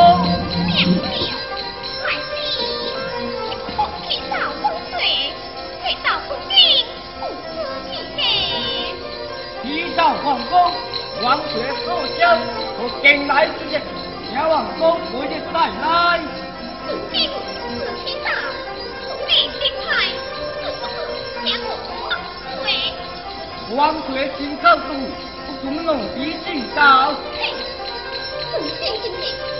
两袖寒衣，奉命到宫阙，醉倒宫中不知机戒。一到皇宫，王爵受惊，我赶来之际，两皇宫已经灾难。如今是天道，兄弟分开，四兄弟将我放出来。王爵心口痛，总弄不知道，不信兄弟。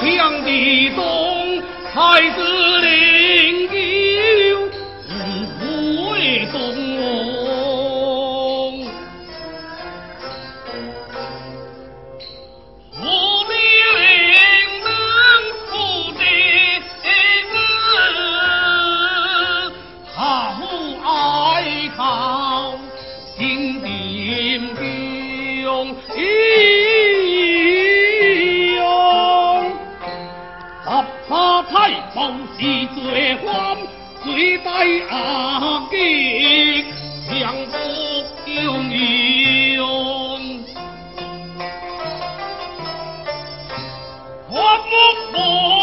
天地东，才子领柩，不为东。我的灵能不得子，好爱靠心地英。海风是最欢，最大阿吉享福永远。我默默。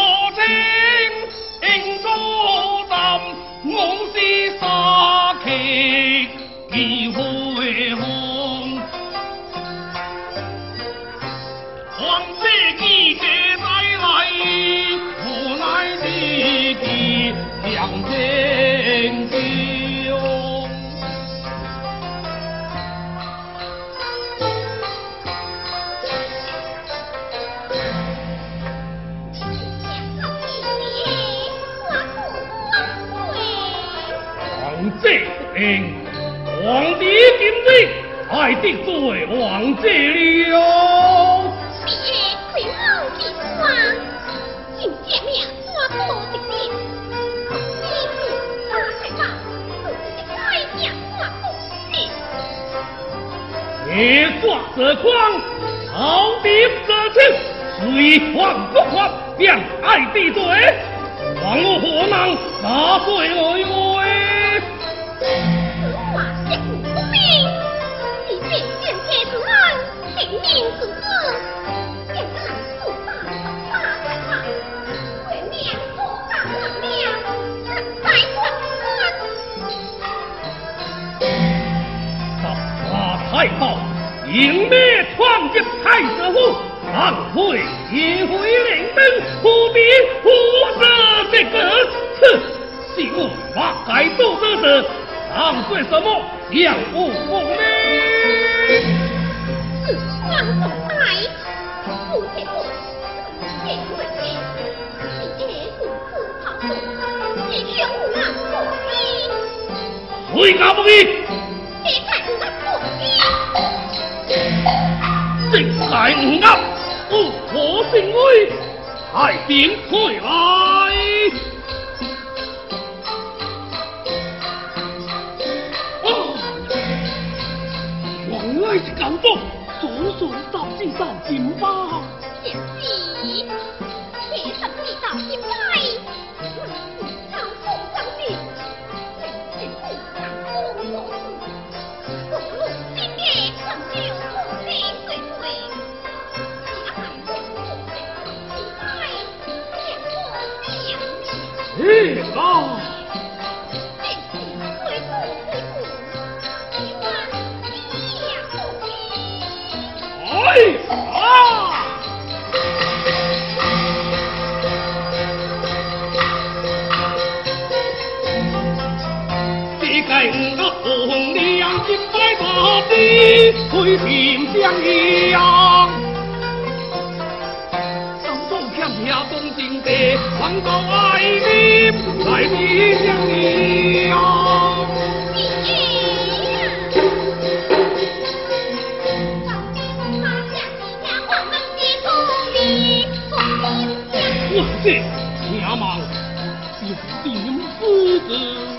烈火则光，好兵则轻，水患不患，两爱地罪，王我何能拿罪我哟？迎面闯进太子府，暗卫也会亮灯，何必胡说的梗？哼，信物马改多之是，浪费什么相湖风流？是王总代，不接货，谁会？不？大五压，不可胜威，还点退来？哦，原来是咁多，祖上十之三金吧？这个。这是水土水土，希望你也不听。哎啊！这个五个红娘一摆大地，推天相样。手中欠下东京地，黄高爱你，来地相样。我这娘忙有点夫子。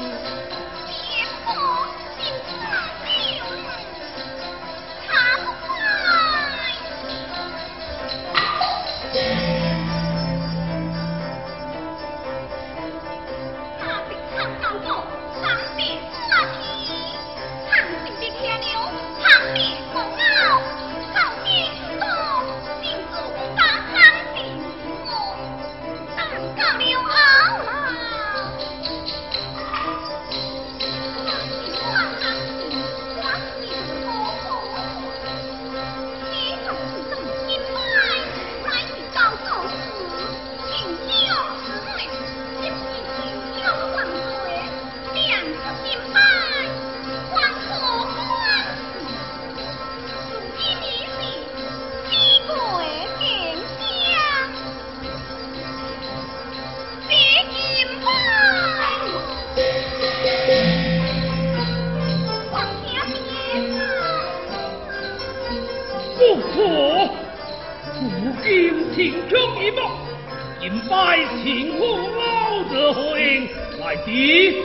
来敌，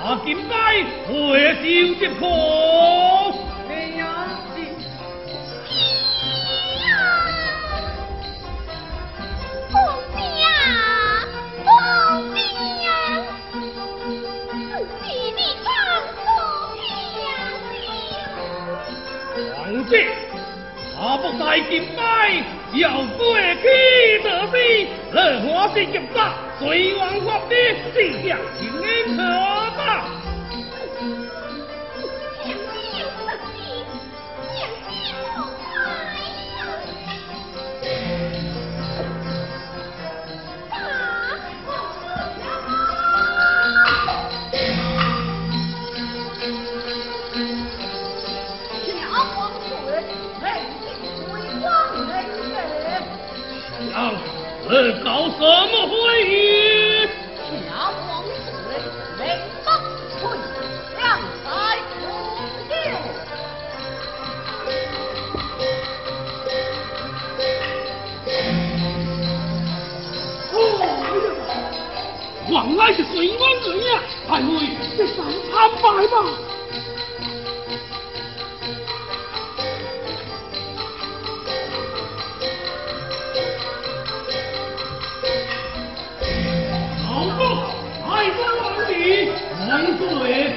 那今拜回朝接可。哎呀，红娘，红娘，是你唱歌漂王姐，他不在今拜，要过去得地，乐花是结杀，随王法的是向情恩可吧。要而搞什么会议？小王子，雷锋退让才不救。原来是水湾人呀！还会这上参拜吗？里，万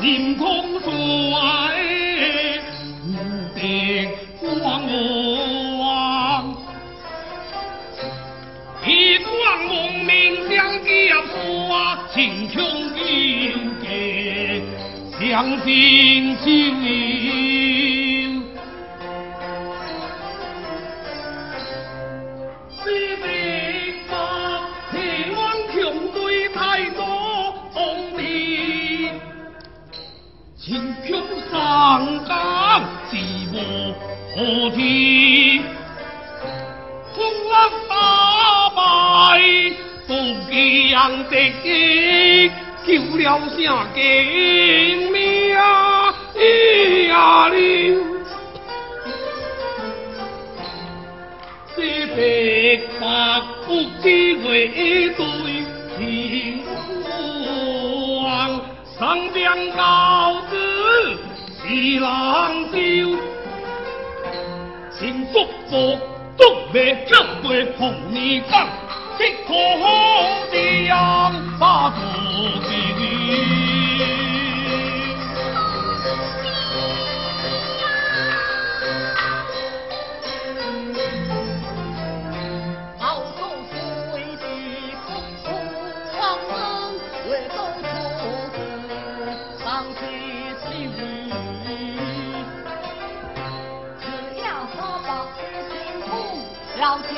临空帅，无敌光王，一光蒙明相结花，情穷意结，相心。何天？风浪打败不强敌，救了性命呀？这白发不知为对天王，上边告知。二郎招，前足步，足未交对红泥钢，即可将把自己。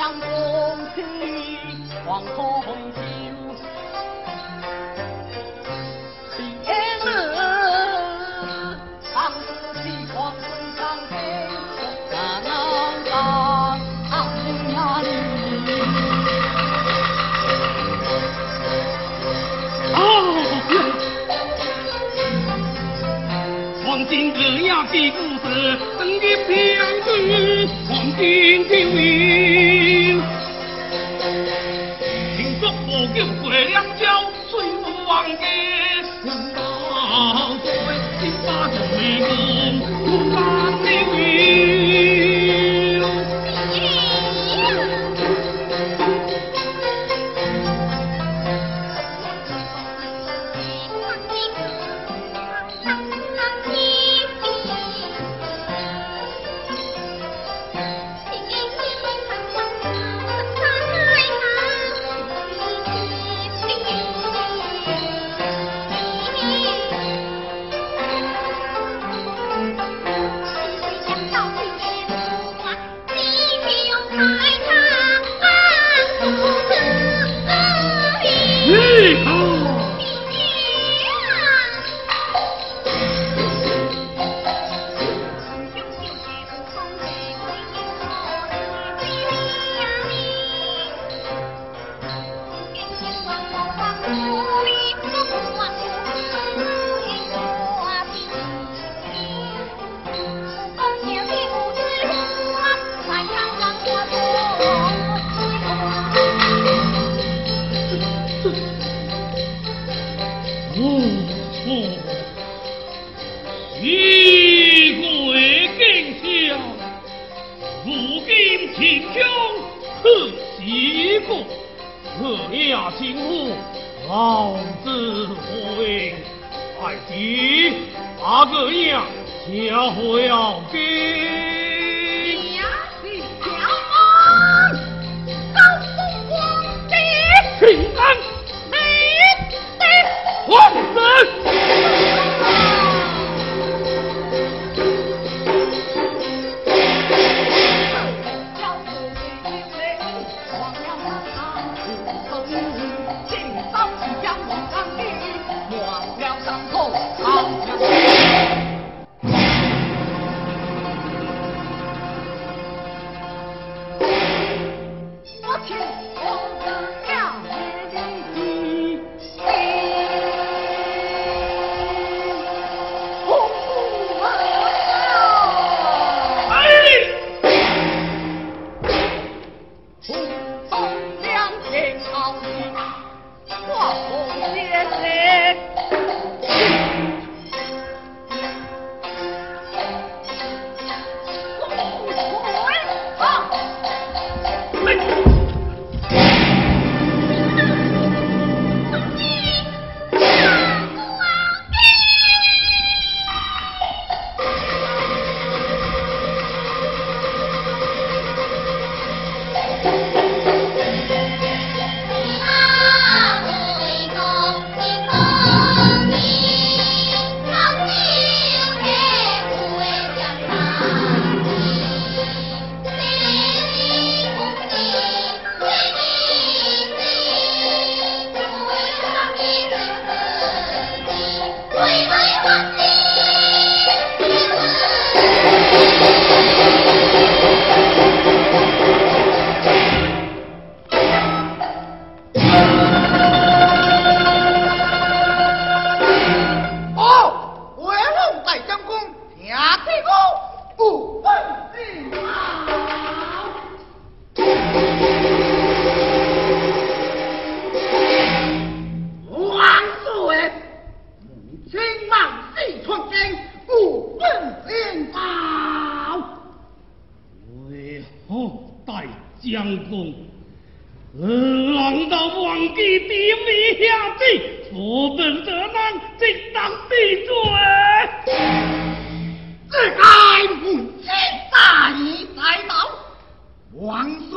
将公起黄河酒，天乐，当时起黄水上天，哪能当哪里？啊！黄金哥呀，记不得，等你平日黄金就你。Please! 我父欲归故乡，吾兵请将贺喜过，贺呀！金屋老子何？爱弟八个，呀！兵家齐家，高风光，安。What?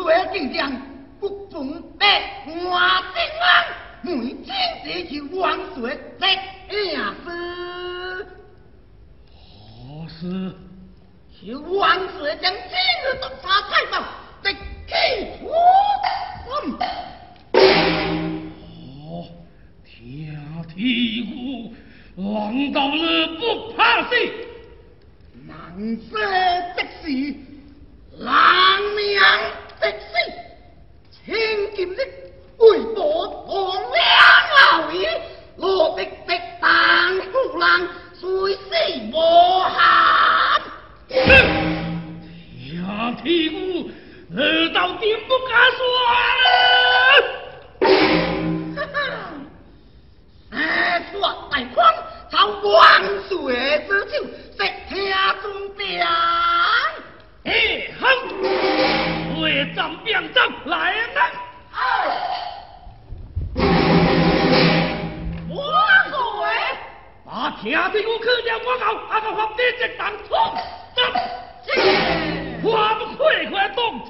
王岁竟将不奉白我的安，母亲只求王岁这样事。何事？求王岁将今日夺杀太保，直起出哦，天地虎，难道你不怕死？人生的事，难命的死，千金的为博同两老爷，当冲，当，我们快快动冲。